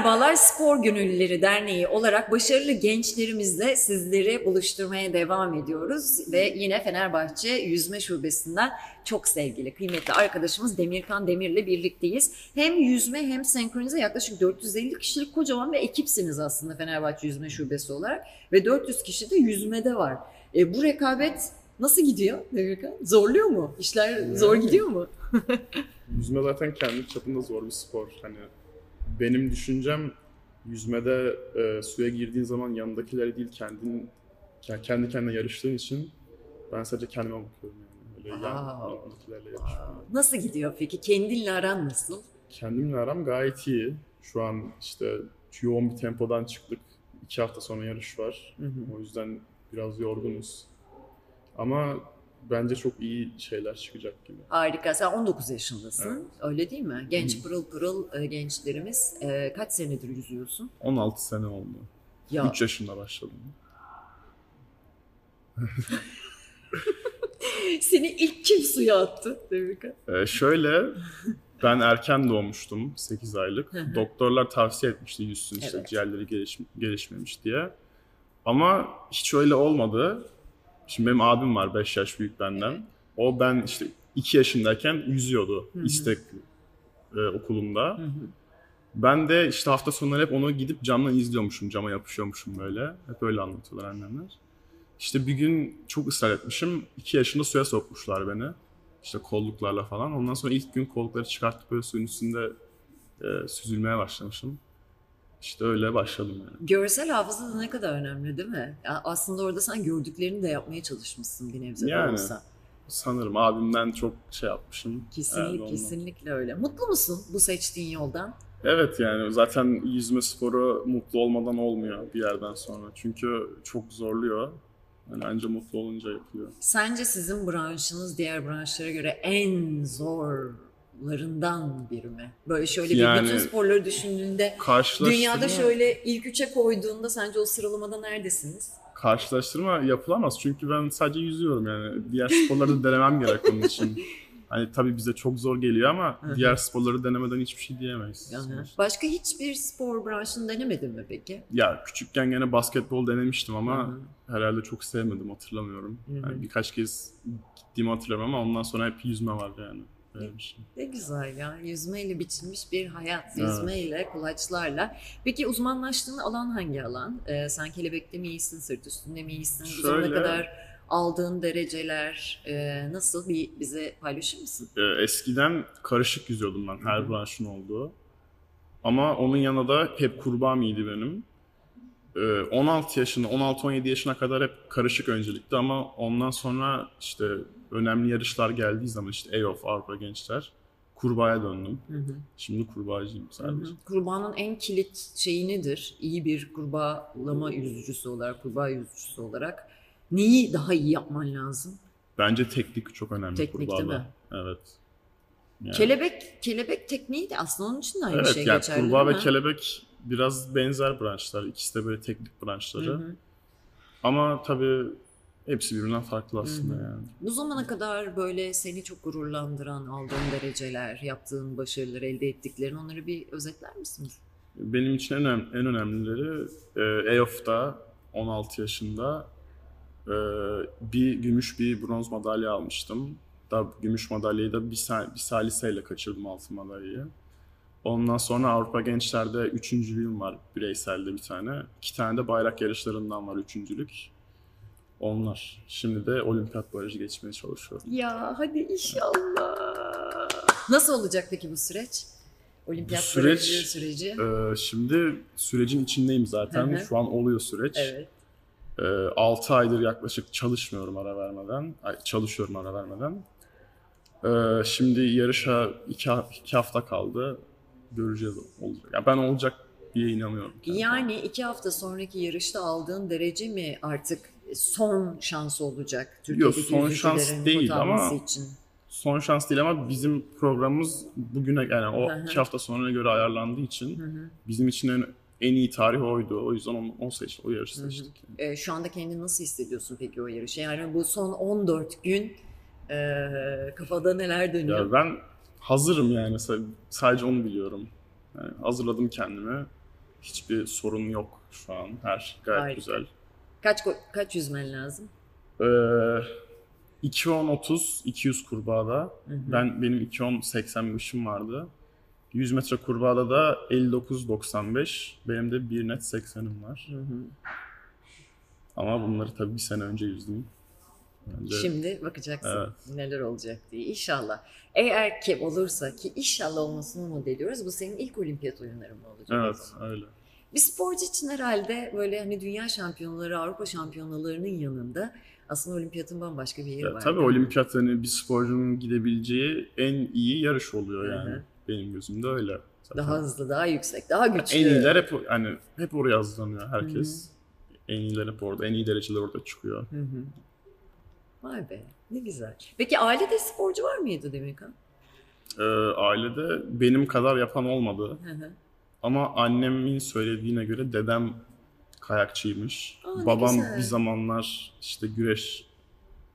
Merhabalar Spor Gönüllüleri Derneği olarak başarılı gençlerimizle sizleri buluşturmaya devam ediyoruz. Ve yine Fenerbahçe Yüzme Şubesi'nden çok sevgili, kıymetli arkadaşımız Demirkan Demir'le birlikteyiz. Hem yüzme hem senkronize yaklaşık 450 kişilik kocaman bir ekipsiniz aslında Fenerbahçe Yüzme Şubesi olarak. Ve 400 kişi de yüzmede var. E, bu rekabet nasıl gidiyor Demirkan? Zorluyor mu? İşler zor gidiyor mu? Yüzme zaten kendi çapında zor bir spor. Hani benim düşüncem yüzmede e, suya girdiğin zaman yanındakileri değil kendin yani kendi kendine yarıştığın için ben sadece kendime bakıyorum yani. Öyle yan, yanındakilerle yarışmıyorum. Nasıl gidiyor peki? Kendinle aran nasıl? Kendimle aram gayet iyi. Şu an işte yoğun bir tempodan çıktık. İki hafta sonra yarış var. Hı hı. O yüzden biraz yorgunuz. Ama bence çok iyi şeyler çıkacak gibi. Harika. Sen 19 yaşındasın. Evet. Öyle değil mi? Genç Hı. pırıl pırıl e, gençlerimiz. E, kaç senedir yüzüyorsun? 16 sene oldu. Ya 3 yaşında başladım. seni ilk kim suya attı Demirkan? Ee, şöyle ben erken doğmuştum 8 aylık. Doktorlar tavsiye etmişti yüzsün işte Evet. ciğerleri geliş, gelişmemiş diye. Ama hiç öyle olmadı. Şimdi benim abim var 5 yaş büyük benden. Evet. O ben işte 2 yaşındayken yüzüyordu Hı hı. istek e, okulunda. Hı hı. Ben de işte hafta sonları hep onu gidip camdan izliyormuşum, cama yapışıyormuşum böyle. Hep öyle anlatıyorlar annemler. İşte bir gün çok ısrar etmişim. 2 yaşında suya sokmuşlar beni. İşte kolluklarla falan. Ondan sonra ilk gün kollukları çıkartıp böyle suyun üstünde e, süzülmeye başlamışım. İşte öyle başladım yani. Görsel hafıza da ne kadar önemli değil mi? Ya aslında orada sen gördüklerini de yapmaya çalışmışsın bir nebze Yani. olsa. Sanırım abimden çok şey yapmışım. Ondan. kesinlikle öyle. Mutlu musun bu seçtiğin yoldan? Evet yani zaten yüzme sporu mutlu olmadan olmuyor bir yerden sonra. Çünkü çok zorluyor. Yani anca mutlu olunca yapılıyor. Sence sizin branşınız diğer branşlara göre en zorlarından biri mi? Böyle şöyle bir Yani- bütün sporları düşündüğünde dünyada şöyle ilk üçe koyduğunda sence o sıralamada neredesiniz? karşılaştırma yapılamaz. Çünkü ben sadece yüzüyorum yani. Diğer sporları denemem gerek onun için. Hani tabii bize çok zor geliyor ama Hı hı. diğer sporları denemeden hiçbir şey diyemeyiz. Yani başka hiçbir spor branşını denemedin mi peki? Ya küçükken gene basketbol denemiştim ama Hı hı. herhalde çok sevmedim hatırlamıyorum. Yani birkaç kez gittiğimi hatırlamıyorum ama ondan sonra hep yüzme vardı yani. Öyle bir şey. Ne güzel ya. Yüzmeyle biçilmiş bir hayat. Evet. Yüzmeyle, kulaçlarla. Peki uzmanlaştığın alan hangi alan? Ee, sen kelebekte mi iyisin, sırt üstünde mi iyisin? Şöyle- kadar aldığın dereceler e, nasıl? Bir bize paylaşır mısın? Ee, eskiden karışık yüzüyordum ben her branşın olduğu. Ama onun yanında da hep kurbağam iyiydi benim. Ee, 16 yaşında, 16-17 yaşına kadar hep karışık öncelikti ama ondan sonra işte önemli yarışlar geldiği zaman işte EOF, Avrupa Gençler, kurbağaya döndüm. Hı hı. Şimdi kurbağacıyım Hı sadece. hı. Kurbağanın en kilit şeyi nedir? İyi bir kurbağalama yüzücüsü olarak, kurbağa yüzücüsü olarak neyi daha iyi yapman lazım? Bence teknik çok önemli Teknik değil kurbağada. mi? Evet. Yani- Kelebek, kelebek tekniği de aslında onun için de aynı evet, şey yani geçerli kurbağa ve değil kelebek biraz benzer branşlar. İkisi de böyle teknik branşları. Hı hı. Ama tabii hepsi birbirinden farklı aslında Hı hı. yani. Bu zamana kadar böyle seni çok gururlandıran, aldığın dereceler, yaptığın başarılar, elde ettiklerin onları bir özetler misiniz? Benim için en, önem- en önemlileri e, EOF'da 16 yaşında e, bir gümüş bir bronz madalya almıştım. Da gümüş madalyayı da bir, sa- bir saliseyle kaçırdım altın madalyayı. Ondan sonra Avrupa Gençler'de üçüncülüğüm var bireyselde bir tane. İki tane de bayrak yarışlarından var üçüncülük. Onlar. Şimdi de olimpiyat barajı geçmeye çalışıyorum. Ya hadi inşallah. Nasıl olacak peki bu süreç? Olimpiyat Bu süreç, barajı süreci. Ee, şimdi sürecin içindeyim zaten. Hı hı. Şu an oluyor süreç. Evet. 6 aydır yaklaşık çalışmıyorum ara vermeden. Ay, çalışıyorum ara vermeden. Ee, şimdi yarışa 2 iki, hafta kaldı. Göreceğiz olacak. Ya ben olacak diye inanıyorum. kendime. Yani iki hafta sonraki yarışta aldığın derece mi artık son şans olacak Türkiye'deki son şans değil ama- için? Son şans değil ama bizim programımız bugüne yani o Hı hı. 2 hafta sonra göre ayarlandığı için Hı hı. bizim için en, en iyi tarih oydu. O yüzden onu, o seç, o yarışı seçtik. yani. Ee, şu anda kendini nasıl hissediyorsun peki o yarışa? Yani bu son 14 gün e, kafada neler dönüyor? Ya ben hazırım yani Sa- sadece onu biliyorum. Yani hazırladım kendimi. hiçbir sorun yok şu an. Her şey gayet Harika. güzel. Kaç kaç yüzmen lazım? Ee, 2.10-30, 200 kurbağada. Hı hı. Ben benim 2.10-85'im vardı. 100 metre kurbağada da 59-95. Benim de 1 net 80'im var. Hı hı. Ama bunları tabii bir sene önce yüzdüm. Bence Şimdi bakacaksın Evet. neler olacak diye inşallah. Eğer ki olursa ki inşallah olmasını umut ediyoruz. Bu senin ilk olimpiyat oyunların mı olacak? evet öyle. Bir sporcu için herhalde böyle hani dünya şampiyonaları, Avrupa şampiyonalarının yanında aslında olimpiyatın bambaşka bir yeri Ya, var. tabii olimpiyat hani bir sporcunun gidebileceği en iyi yarış oluyor yani. hı. Benim gözümde öyle. Zaten. Daha hızlı, daha yüksek, daha güçlü. En iyiler hep hani hep oraya hazırlanıyor herkes. En iyiler hep orada. En iyi dereceler orada çıkıyor. Hı hı. Vay be ne güzel. Peki ailede sporcu var mıydı Demirkan? Ee, ailede benim kadar yapan olmadı. Hı hı. Ama annemin söylediğine göre dedem kayakçıymış. Aa, ne babam güzel. bir zamanlar işte güreş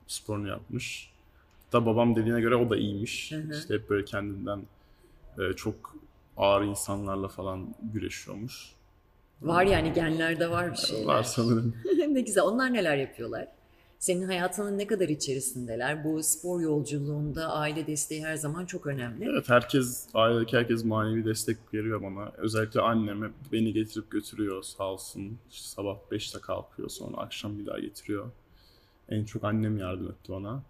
sporunu yapmış. Da babam dediğine göre o da iyiymiş. Hı hı. İşte hep böyle kendinden e, çok ağır insanlarla falan güreşiyormuş. Var yani genlerde var bir şeyler. Var sanırım. ne güzel. Onlar neler yapıyorlar? Senin hayatının ne kadar içerisindeler? Bu spor yolculuğunda aile desteği her zaman çok önemli. Evet herkes, ailedeki herkes manevi destek veriyor bana. Özellikle annem hep beni getirip götürüyor sağ olsun. İşte sabah 5'te kalkıyor sonra akşam bir daha getiriyor. En çok annem yardım etti bana.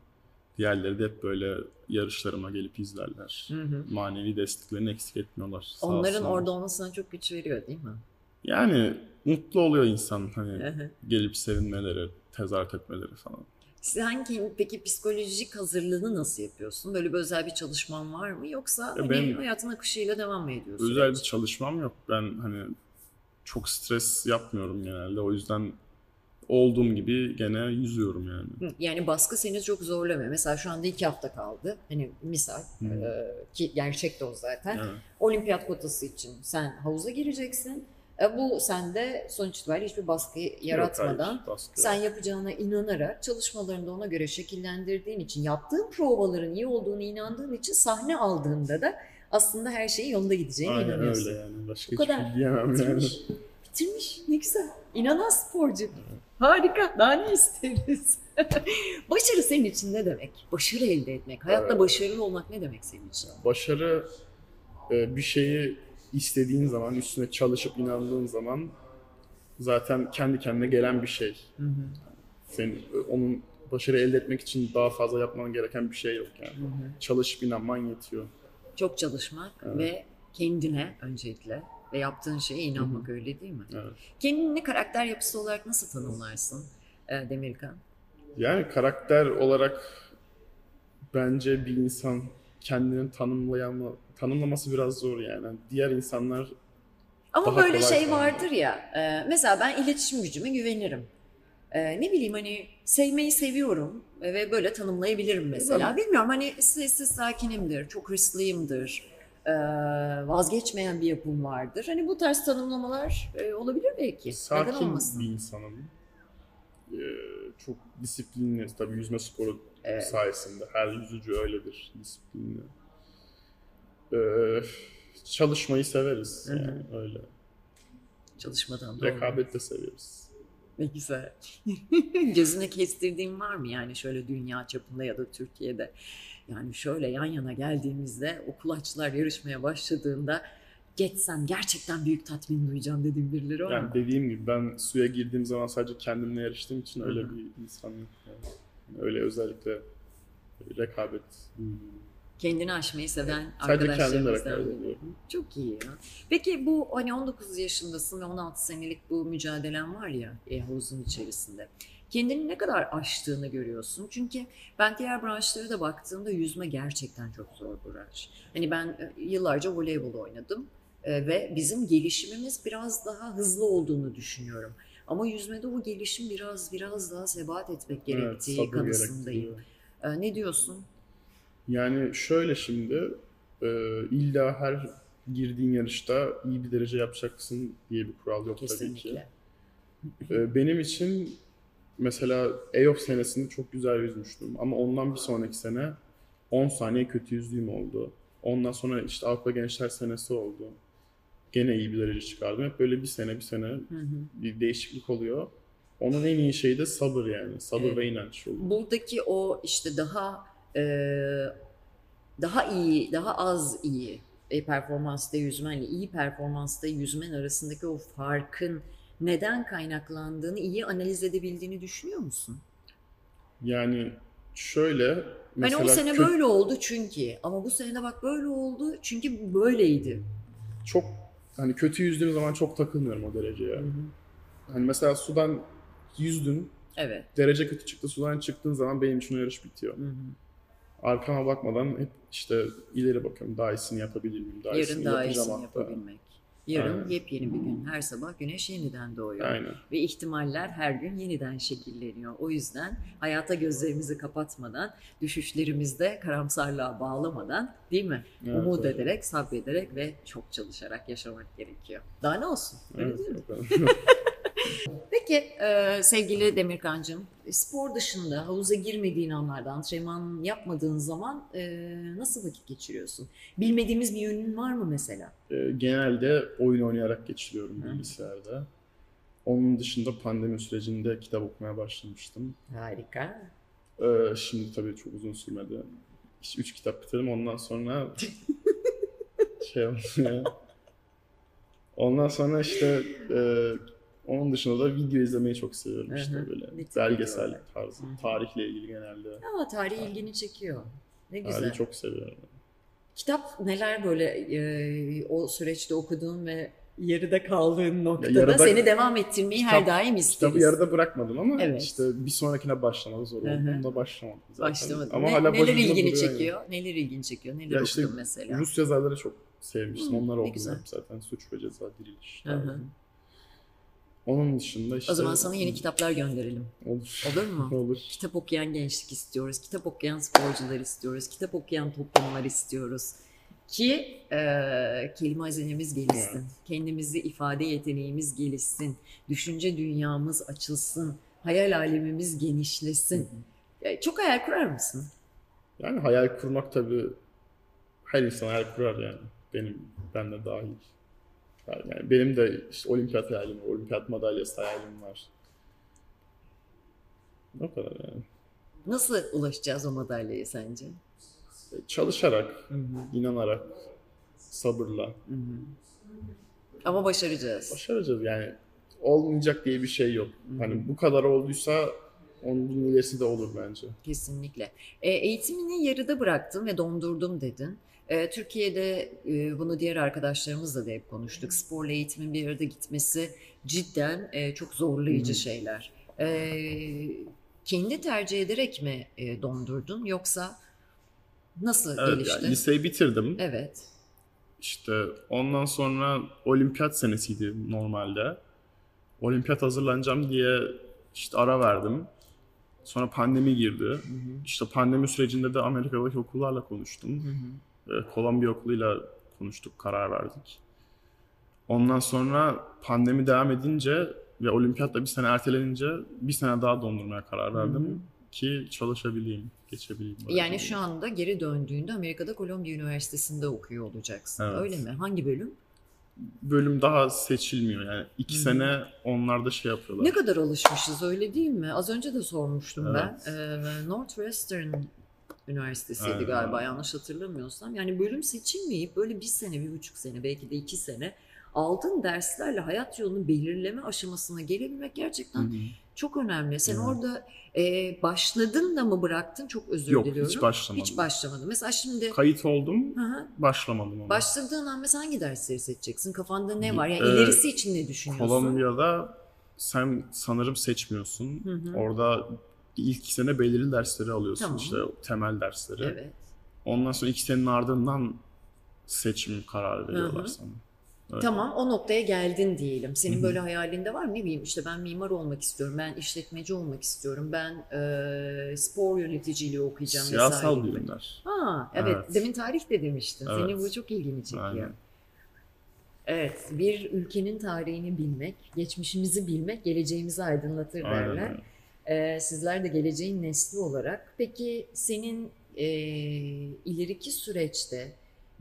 Diğerleri de hep böyle yarışlarıma gelip izlerler. Hı hı. Manevi desteklerini eksik etmiyorlar. Sağ Onların olsunlar. orada olması sana çok güç veriyor değil mi? Yani mutlu oluyor insan hani gelip sevinmeleri, tezahürat etmeleri falan. Sen ki- peki psikolojik hazırlığını nasıl yapıyorsun? Böyle bir özel bir çalışman var mı? Yoksa hani benim- hayatın akışıyla devam mı ediyorsun? Özel bir çalışmam yok. Ben hani çok stres yapmıyorum genelde. O yüzden olduğum gibi gene yüzüyorum yani. Yani baskı seni çok zorlamıyor. Mesela şu anda iki hafta kaldı. Hani misal Hı. e, ki gerçek de o zaten. Evet. Olimpiyat kotası için sen havuza gireceksin. E, bu sende sonuç itibariyle hiçbir baskı yaratmadan Yok, hayır, baskı sen yapacağına inanarak çalışmalarını da ona göre şekillendirdiğin için yaptığın provaların iyi olduğunu inandığın için sahne aldığında da aslında her şeyin yolunda gideceğine Aynen inanıyorsun. öyle yani. Başka Bu kadar. şey diyemem yani. Bitirmiş. Bitirmiş. Ne güzel. İnanan sporcu. Harika. Daha ne isteriz? Başarı senin için ne demek? Başarı elde etmek. Hayatta Evet. başarılı olmak ne demek senin için? Başarı e, bir şeyi istediğin zaman, üstüne çalışıp inandığın zaman zaten kendi kendine gelen bir şey. Hı hı. Senin e, onun başarı elde etmek için daha fazla yapman gereken bir şey yok yani. Hı hı. Çalışıp inanman yetiyor. Çok çalışmak Evet. ve kendine öncelikle ve yaptığın şeye inanmak öyle değil mi? Evet. Kendini karakter yapısı olarak nasıl tanımlarsın e, Demirkan? Yani karakter olarak bence bir insan kendini tanımlayama, tanımlaması biraz zor yani. Diğer insanlar Ama Daha böyle kolay şey sanırım. vardır ya, e, mesela ben iletişim gücüme güvenirim. E, ne bileyim hani sevmeyi seviyorum ve böyle tanımlayabilirim mesela. Ben- Bilmiyorum hani sessiz sakinimdir, çok hırslıyımdır, e, vazgeçmeyen bir yapım vardır. Hani bu tarz tanımlamalar e, olabilir belki. Neden sakin olmasın? bir insanım. Ee, çok disiplinli tabii yüzme sporu Evet. sayesinde. Her yüzücü öyledir disiplinli. Ee, çalışmayı severiz yani öyle. Çalışmadan da Rekabet de severiz. Ne güzel. Gözüne kestirdiğin var mı yani şöyle dünya çapında ya da Türkiye'de? Yani şöyle yan yana geldiğimizde o kulaçlar yarışmaya başladığında geçsem gerçekten büyük tatmin duyacağım dediğim birileri var Yani mı? dediğim gibi ben suya girdiğim zaman sadece kendimle yarıştığım için öyle Hı hı. bir insanım. yok Yani. Öyle özellikle rekabet. Kendini aşmayı seven kendimle arkadaşlarımızdan ediyorum. Çok iyi ya. Peki bu hani 19 yaşındasın ve 16 senelik bu mücadelen var ya e, havuzun içerisinde. Kendini ne kadar aştığını görüyorsun. Çünkü ben diğer branşlara da baktığımda yüzme gerçekten çok zor bir branş. Hani ben e, yıllarca voleybol oynadım ve bizim gelişimimiz biraz daha hızlı olduğunu düşünüyorum. Ama yüzmede o gelişim biraz biraz daha sebat etmek Evet, gerektiği sabır kanısındayım. gerektiriyor. E, ne diyorsun? Yani şöyle şimdi e, illa her girdiğin yarışta iyi bir derece yapacaksın diye bir kural yok tabii ki. Kesinlikle. E, benim için mesela EOF senesinde çok güzel yüzmüştüm ama ondan bir sonraki sene 10 saniye kötü yüzdüğüm oldu. Ondan sonra işte Avrupa Gençler senesi oldu. Gene iyi bir derece çıkardım. Hep böyle bir sene bir sene bir değişiklik oluyor. Onun en iyi şeyi de sabır yani. Sabır Evet. ve inanç oluyor. Buradaki o işte daha e, daha iyi, daha az iyi e, performansta yüzmenle iyi performansta yüzmen arasındaki o farkın neden kaynaklandığını iyi analiz edebildiğini düşünüyor musun? Yani şöyle mesela hani o sene kö- böyle oldu çünkü ama bu sene bak böyle oldu çünkü böyleydi. çok hani kötü yüzdüğüm zaman çok takılmıyorum o dereceye. Hani mesela sudan yüzdün, Evet. derece kötü çıktı, sudan çıktığın zaman benim için o yarış bitiyor. Hı hı. Arkama bakmadan hep işte ileri bakıyorum. Daha iyisini yapabilir miyim? Daha Yarın iyisini daha yapacağım iyisini hatta. yapabilmek. Yarın Aynen. yepyeni bir gün. Her sabah güneş yeniden doğuyor. Aynen. Ve ihtimaller her gün yeniden şekilleniyor. O yüzden hayata gözlerimizi kapatmadan, düşüşlerimizde karamsarlığa bağlamadan değil mi? Evet, Umut evet. ederek, sabrederek ve çok çalışarak yaşamak gerekiyor. Daha ne olsun? Öyle Evet, değil mi? Peki e, sevgili Demirkan'cığım, spor dışında havuza girmediğin anlarda, antrenman yapmadığın zaman e, nasıl vakit geçiriyorsun? Bilmediğimiz bir yönün var mı mesela? Ee, genelde oyun oynayarak geçiriyorum Hı. bilgisayarda. Onun dışında pandemi sürecinde kitap okumaya başlamıştım. Harika. Ee, şimdi tabii çok uzun sürmedi. İşte üç kitap bitirdim. Ondan sonra şey oldu. Ondan sonra işte e, onun dışında da video izlemeyi çok seviyorum Hı işte böyle tip belgesel videolar? tarzı. Hı hı. Tarihle ilgili genelde. Ama tarih ilgini çekiyor. Ne güzel. Tarihi çok seviyorum. Kitap neler böyle e, o süreçte okuduğun ve yarıda kaldığın noktada yarıda- seni devam ettirmeyi her Kitap- daim isteriz. Kitabı yarıda bırakmadım ama Evet. işte bir sonrakine başlamadı zor oldu. Bunda başlamadım zaten. Başlamadın. Ama Ne- hala neler ilgini duruyor yani. çekiyor? Neler ilgini çekiyor? Neler Ya okudun işte mesela? Rus yazarları çok sevmiştim. Hı, Onları okudum zaten. Suç ve Ceza, Diriliş. Hı hı. Onun dışında işte... O zaman sana yeni kitaplar gönderelim. Olur. Olur mu? Olur. Kitap okuyan gençlik istiyoruz. Kitap okuyan sporcular istiyoruz. Kitap okuyan toplumlar istiyoruz. Ki e, kelime hazinemiz gelişsin. Evet. Kendimizi ifade yeteneğimiz gelişsin. Düşünce dünyamız açılsın. Hayal alemimiz genişlesin. E, çok hayal kurar mısın? Yani hayal kurmak tabii her insan hayal kurar yani. Benim, ben de dahil. Yani benim de işte olimpiyat hayalim. Olimpiyat madalyası hayalim var. O kadar yani. Nasıl ulaşacağız o madalyaya sence? E, Çalışarak, Hı hı. inanarak, sabırla. Hı hı. Ama başaracağız. Başaracağız yani. Olmayacak diye bir şey yok. Hani bu kadar olduysa onun ilerisi de olur bence. Kesinlikle. E, eğitimini yarıda bıraktım ve dondurdum dedin. E, Türkiye'de e, bunu diğer arkadaşlarımızla da hep konuştuk. Sporla eğitimin bir arada gitmesi cidden e, çok zorlayıcı şeyler. E, kendi tercih ederek mi e, dondurdun yoksa nasıl Evet, gelişti? yani liseyi bitirdim. Evet. İşte ondan sonra olimpiyat senesiydi normalde. Olimpiyat hazırlanacağım diye işte ara verdim. Sonra pandemi girdi. Hı hı. İşte pandemi sürecinde de Amerika'daki okullarla konuştum. Hı hı. Ee, Kolombiya okuluyla konuştuk, karar verdik. Ondan sonra pandemi devam edince ve olimpiyat da bir sene ertelenince bir sene daha dondurmaya karar verdim Hı hı. ki çalışabileyim, geçebileyim. Yani şu anda geri döndüğünde Amerika'da Kolombiya Üniversitesi'nde okuyor olacaksın. Evet. Öyle mi? Hangi bölüm? bölüm daha seçilmiyor yani. iki hı. sene onlar da şey yapıyorlar. Ne kadar alışmışız öyle değil mi? Az önce de sormuştum Evet. ben. Ee, Northwestern Üniversitesi'ydi Aynen. galiba yanlış hatırlamıyorsam. Yani bölüm seçilmeyip böyle bir sene, bir buçuk sene, belki de iki sene aldığın derslerle hayat yolunu belirleme aşamasına gelebilmek gerçekten Hı hı. çok önemli. Sen Evet. orada e, başladın da mı bıraktın? Çok özür Yok diliyorum. hiç başlamadım. Hiç başlamadım. Mesela şimdi Kayıt oldum, Hı hı. başlamadım ama. başladığın an mesela hangi dersleri seçeceksin? Kafanda ne var? Yani Ee, ilerisi için ne düşünüyorsun? Kolombiya'da sen sanırım seçmiyorsun. Hı hı. Orada ilk sene belirli dersleri alıyorsun Tamam. işte temel dersleri. Evet. Ondan sonra iki senenin ardından seçim kararı veriyorlar Hı hı. sana. Öyle. Tamam o noktaya geldin diyelim. Senin Hı hı. böyle hayalinde var mı? Ne bileyim işte ben mimar olmak istiyorum, ben işletmeci olmak istiyorum, ben e, spor yöneticiliği okuyacağım Siyasal bilimler. Ha evet. Evet. demin tarih de demiştin. Evet. Senin bu çok ilgini çekiyor. Aynen. Evet bir ülkenin tarihini bilmek, geçmişimizi bilmek geleceğimizi aydınlatır derler. Aynen. Ee, sizler de geleceğin nesli olarak. Peki senin e, ileriki süreçte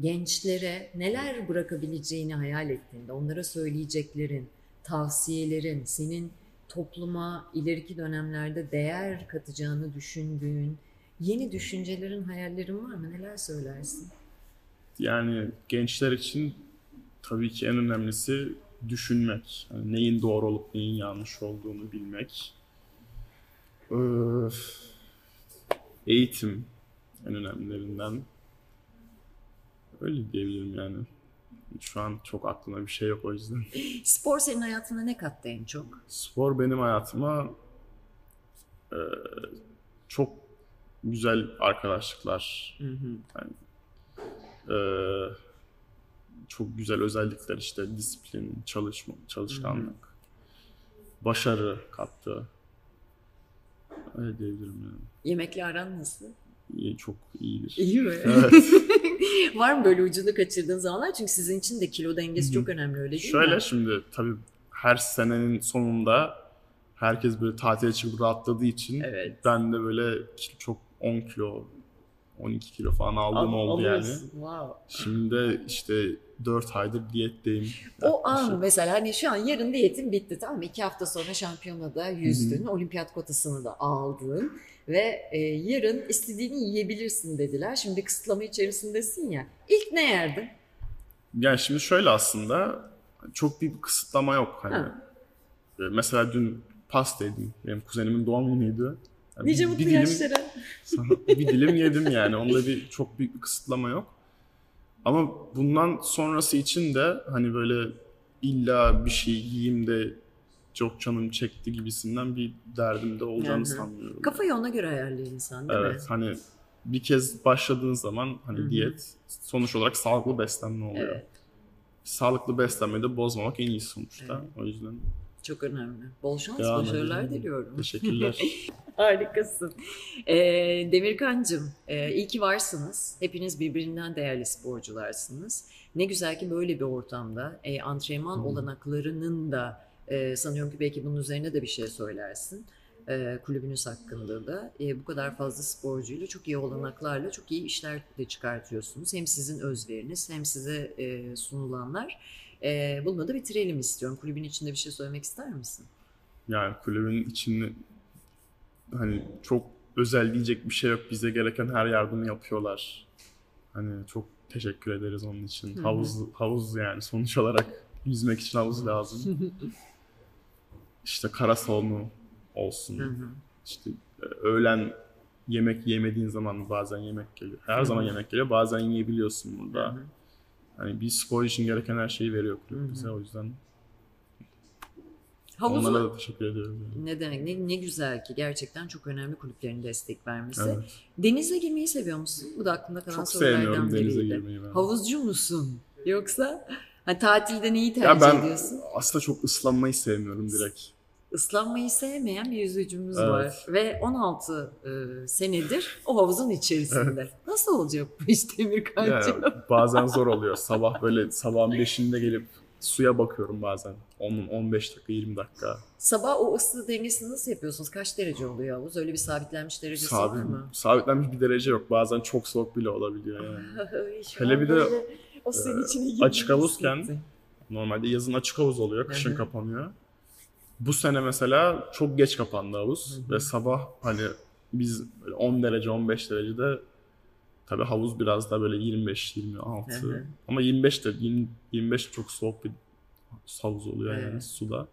gençlere neler bırakabileceğini hayal ettiğinde, onlara söyleyeceklerin, tavsiyelerin, senin topluma ileriki dönemlerde değer katacağını düşündüğün yeni düşüncelerin, hayallerin var mı? Neler söylersin? Yani gençler için tabii ki en önemlisi düşünmek. Yani neyin doğru olup neyin yanlış olduğunu bilmek. Öf. Eğitim en önemlilerinden. Öyle diyebilirim yani. Şu an çok aklıma bir şey yok o yüzden. Spor senin hayatına ne kattı en çok? Spor benim hayatıma e, çok güzel arkadaşlıklar, e, çok güzel özellikler işte disiplin, çalışma, çalışkanlık, başarı kattı. Öyle diyebilirim yani. Yemekle aran nasıl? İyi, çok iyidir. İyi mi? Evet. Var mı böyle ucunu kaçırdığın zamanlar? Çünkü sizin için de kilo dengesi Hı hı. çok önemli öyle değil Şöyle mi? şimdi tabii her senenin sonunda herkes böyle tatile çıkıp rahatladığı için Evet. ben de böyle çok 10 kilo 12 kilo falan aldığım Al- oldu yani. alıyorsun. Wow. Şimdi işte 4 aydır diyetteyim. O an Yaklaşık. mesela hani şu an yarın diyetin bitti tamam mı? İki hafta sonra şampiyonada yüzdün, olimpiyat kotasını da aldın ve e, yarın istediğini yiyebilirsin dediler. Şimdi kısıtlama içerisindesin ya. İlk ne yerdin? Yani şimdi şöyle aslında çok bir kısıtlama yok hani. Ha. E, Mesela dün pasta yedim. Benim kuzenimin doğum günüydü. Yani Nice bir- mutlu bir dilim, yaşlara. bir dilim yedim yani. Onda bir çok büyük bir kısıtlama yok. Ama bundan sonrası için de hani böyle illa bir şey yiyeyim de çok canım çekti gibisinden bir derdim de olacağını Hı hı. sanmıyorum. Kafayı ona göre ayarlıyor insan değil Evet mi? hani bir kez başladığın zaman hani Hı hı. diyet sonuç olarak sağlıklı beslenme oluyor. Evet. Sağlıklı beslenmeyi de bozmamak en iyi sonuçta. Evet. O yüzden Çok önemli. Bol şans, devam başarılar edelim. diliyorum. Teşekkürler. Harikasın. Ee, Demirkancığım, e, iyi ki varsınız. Hepiniz birbirinden değerli sporcularsınız. Ne güzel ki böyle bir ortamda e, antrenman Hı. olanaklarının da e, sanıyorum ki belki bunun üzerine de bir şey söylersin. E, kulübünüz hakkında da e, bu kadar fazla sporcuyla çok iyi olanaklarla çok iyi işler de çıkartıyorsunuz. Hem sizin özveriniz hem size e, sunulanlar. E, bununla da bitirelim istiyorum. Kulübün içinde bir şey söylemek ister misin? Yani kulübün içinde hani çok özel diyecek bir şey yok. Bize gereken her yardımı yapıyorlar. Hani çok teşekkür ederiz onun için. Hı hı. Havuz havuz yani sonuç olarak yüzmek için havuz lazım. İşte kara salonu olsun. Hı hı. İşte e, öğlen yemek yemediğin zaman bazen yemek geliyor. Her Hı zaman yemek geliyor. Bazen yiyebiliyorsun burada. hı. Hani bir spor için gereken her şeyi veriyor kulüp Hı hı. bize. O yüzden Havuzu onlara da teşekkür ediyoruz. yani. Ne demek? Ne, ne güzel ki gerçekten çok önemli kulüplerin destek vermesi. Evet. Denize girmeyi seviyor musun? Bu da aklımda kalan Çok sorulardan sevmiyorum denize biriydi. girmeyi ben. Havuzcu musun? Yoksa ha, tatilde neyi Ya tercih ben ediyorsun? aslında çok ıslanmayı sevmiyorum direkt. Islanmayı sevmeyen bir yüzücümüz Evet. var. Ve 16 e, senedir o havuzun içerisinde. Nasıl olacak bu iş Demirkancığım? Ya, bazen zor oluyor. Sabah böyle sabahın beşinde gelip suya bakıyorum bazen. 10 15 dakika 20 dakika. Sabah o ısı dengesini nasıl yapıyorsunuz? Kaç derece oluyor havuz? Öyle bir sabitlenmiş derecesi var Sabit, mı? sabitlenmiş bir derece yok. Bazen çok soğuk bile olabiliyor yani. Hele bir de, o senin e, içine açık havuzken. Normalde yazın açık havuz oluyor, kışın kapanıyor. Bu sene mesela çok geç kapandı havuz Hı hı. ve sabah hani biz böyle 10 derece 15 derecede tabii havuz biraz daha böyle 25 26 Hı hı. ama 25 de 20, 25 çok soğuk bir havuz oluyor yani Evet. suda.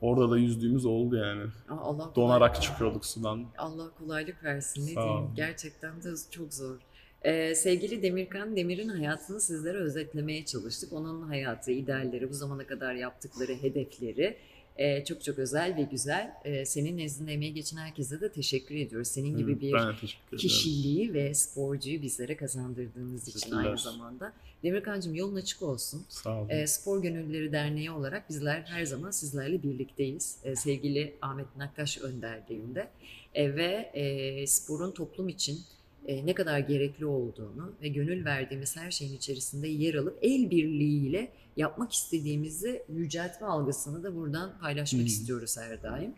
Orada da yüzdüğümüz oldu yani. Aa, Allah Donarak çıkıyorduk sudan. Allah kolaylık versin ne Sağ diyeyim. Gerçekten de çok zor. Ee, sevgili Demirkan Demir'in hayatını sizlere özetlemeye çalıştık. Onun hayatı, idealleri, bu zamana kadar yaptıkları hedefleri e, çok çok özel ve güzel. E, senin nezdinde emeği geçen herkese de teşekkür ediyoruz. Senin gibi bir kişiliği ve sporcuyu bizlere kazandırdığınız için aynı zamanda. Demirkan'cığım yolun açık olsun. Sağ olun. E, Spor Gönüllüleri Derneği olarak bizler her zaman sizlerle birlikteyiz. E, sevgili Ahmet Nakkaş önderliğinde E, ve e, sporun toplum için e, ne kadar gerekli olduğunu ve gönül verdiğimiz her şeyin içerisinde yer alıp el birliğiyle yapmak istediğimizi yüceltme algısını da buradan paylaşmak Hı. istiyoruz her daim.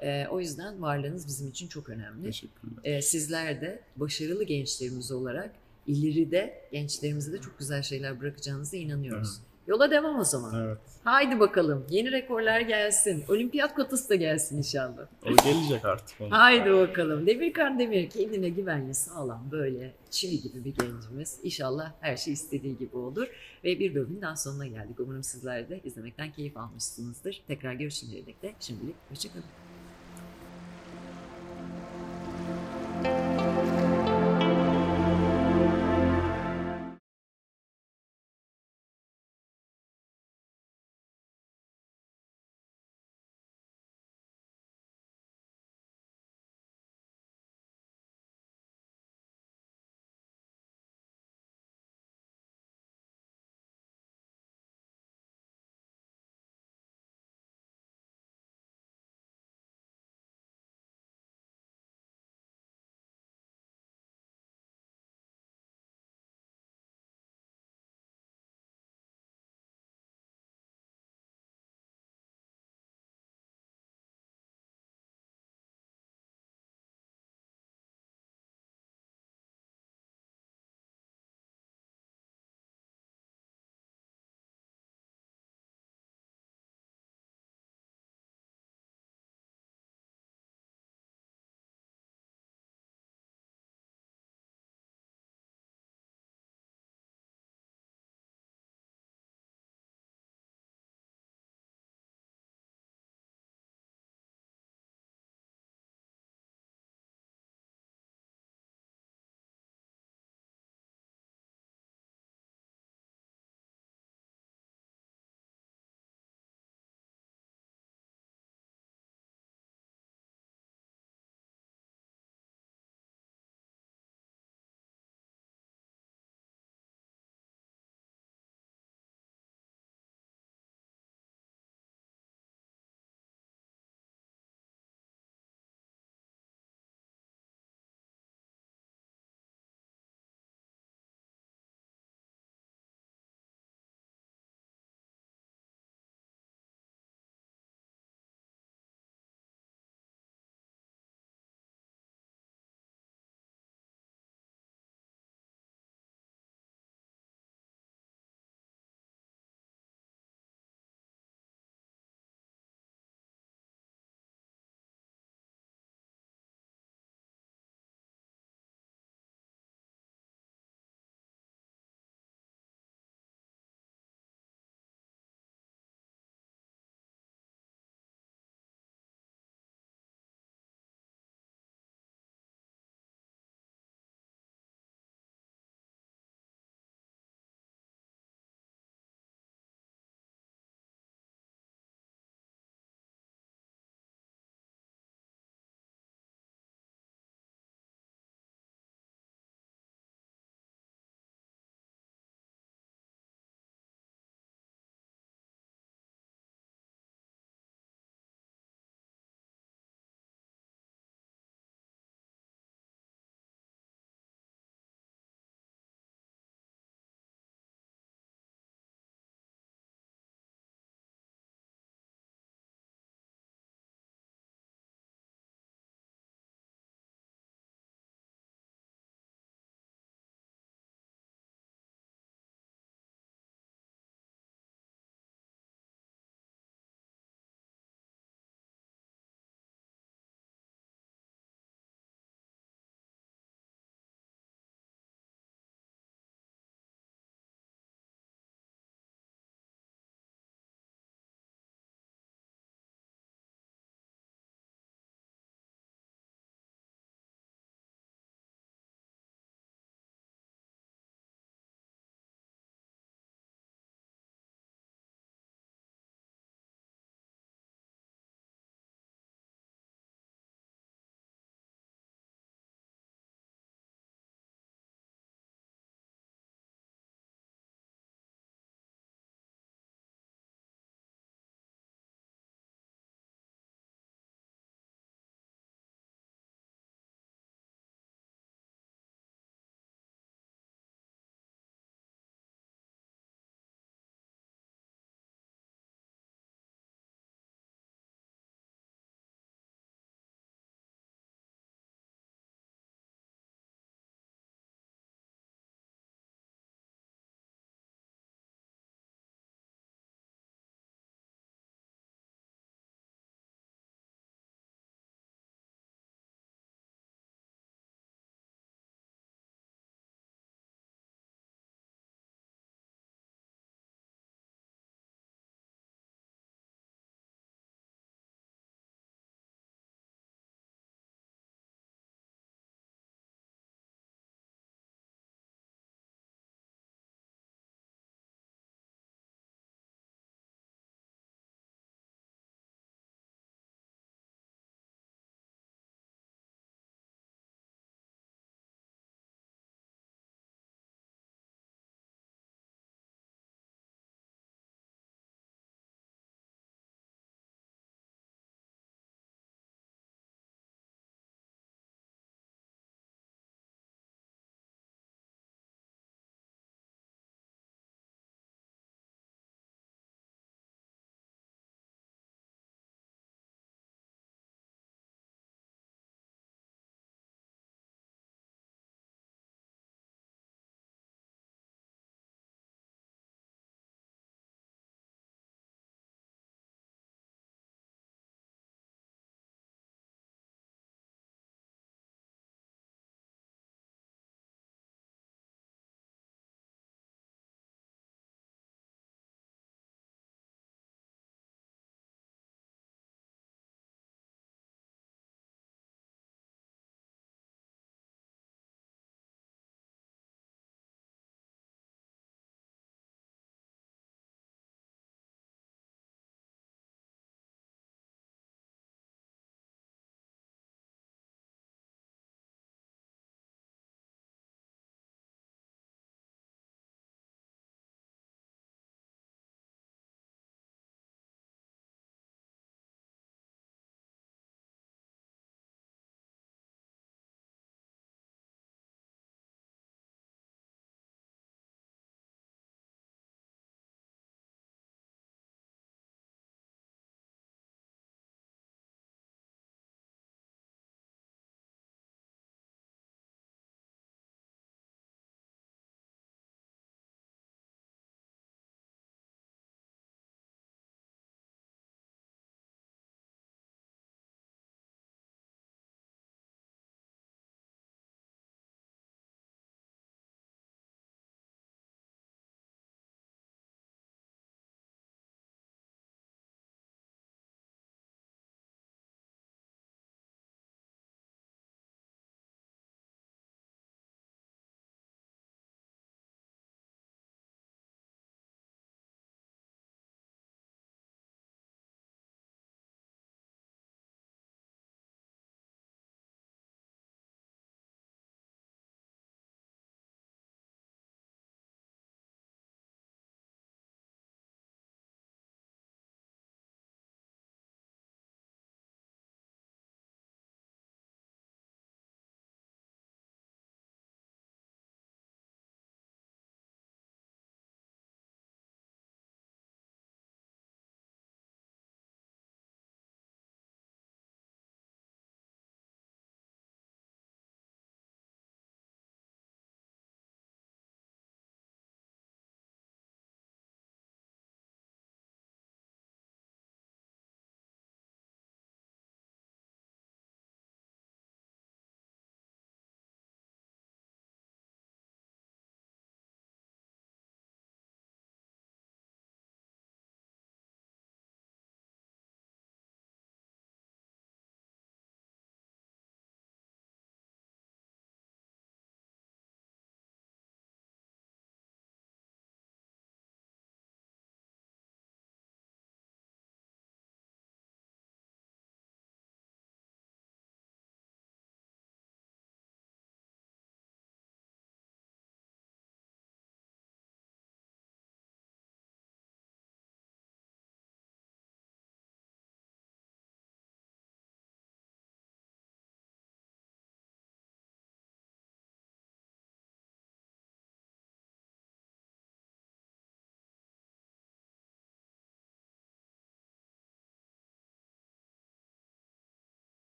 E, o yüzden varlığınız bizim için çok önemli. Teşekkürler. E, sizler de başarılı gençlerimiz olarak ileride gençlerimize de çok güzel şeyler bırakacağınıza inanıyoruz. Yola devam o zaman. Evet. Haydi bakalım yeni rekorlar gelsin. Olimpiyat kotası da gelsin inşallah. O gelecek artık. Onu. Haydi bakalım. Demirkan Demir kendine güvenli sağlam böyle çivi gibi bir gencimiz. İnşallah her şey istediği gibi olur. Ve bir bölümün daha sonuna geldik. Umarım sizler de izlemekten keyif almışsınızdır. Tekrar görüşünceye dek de şimdilik hoşçakalın. thank you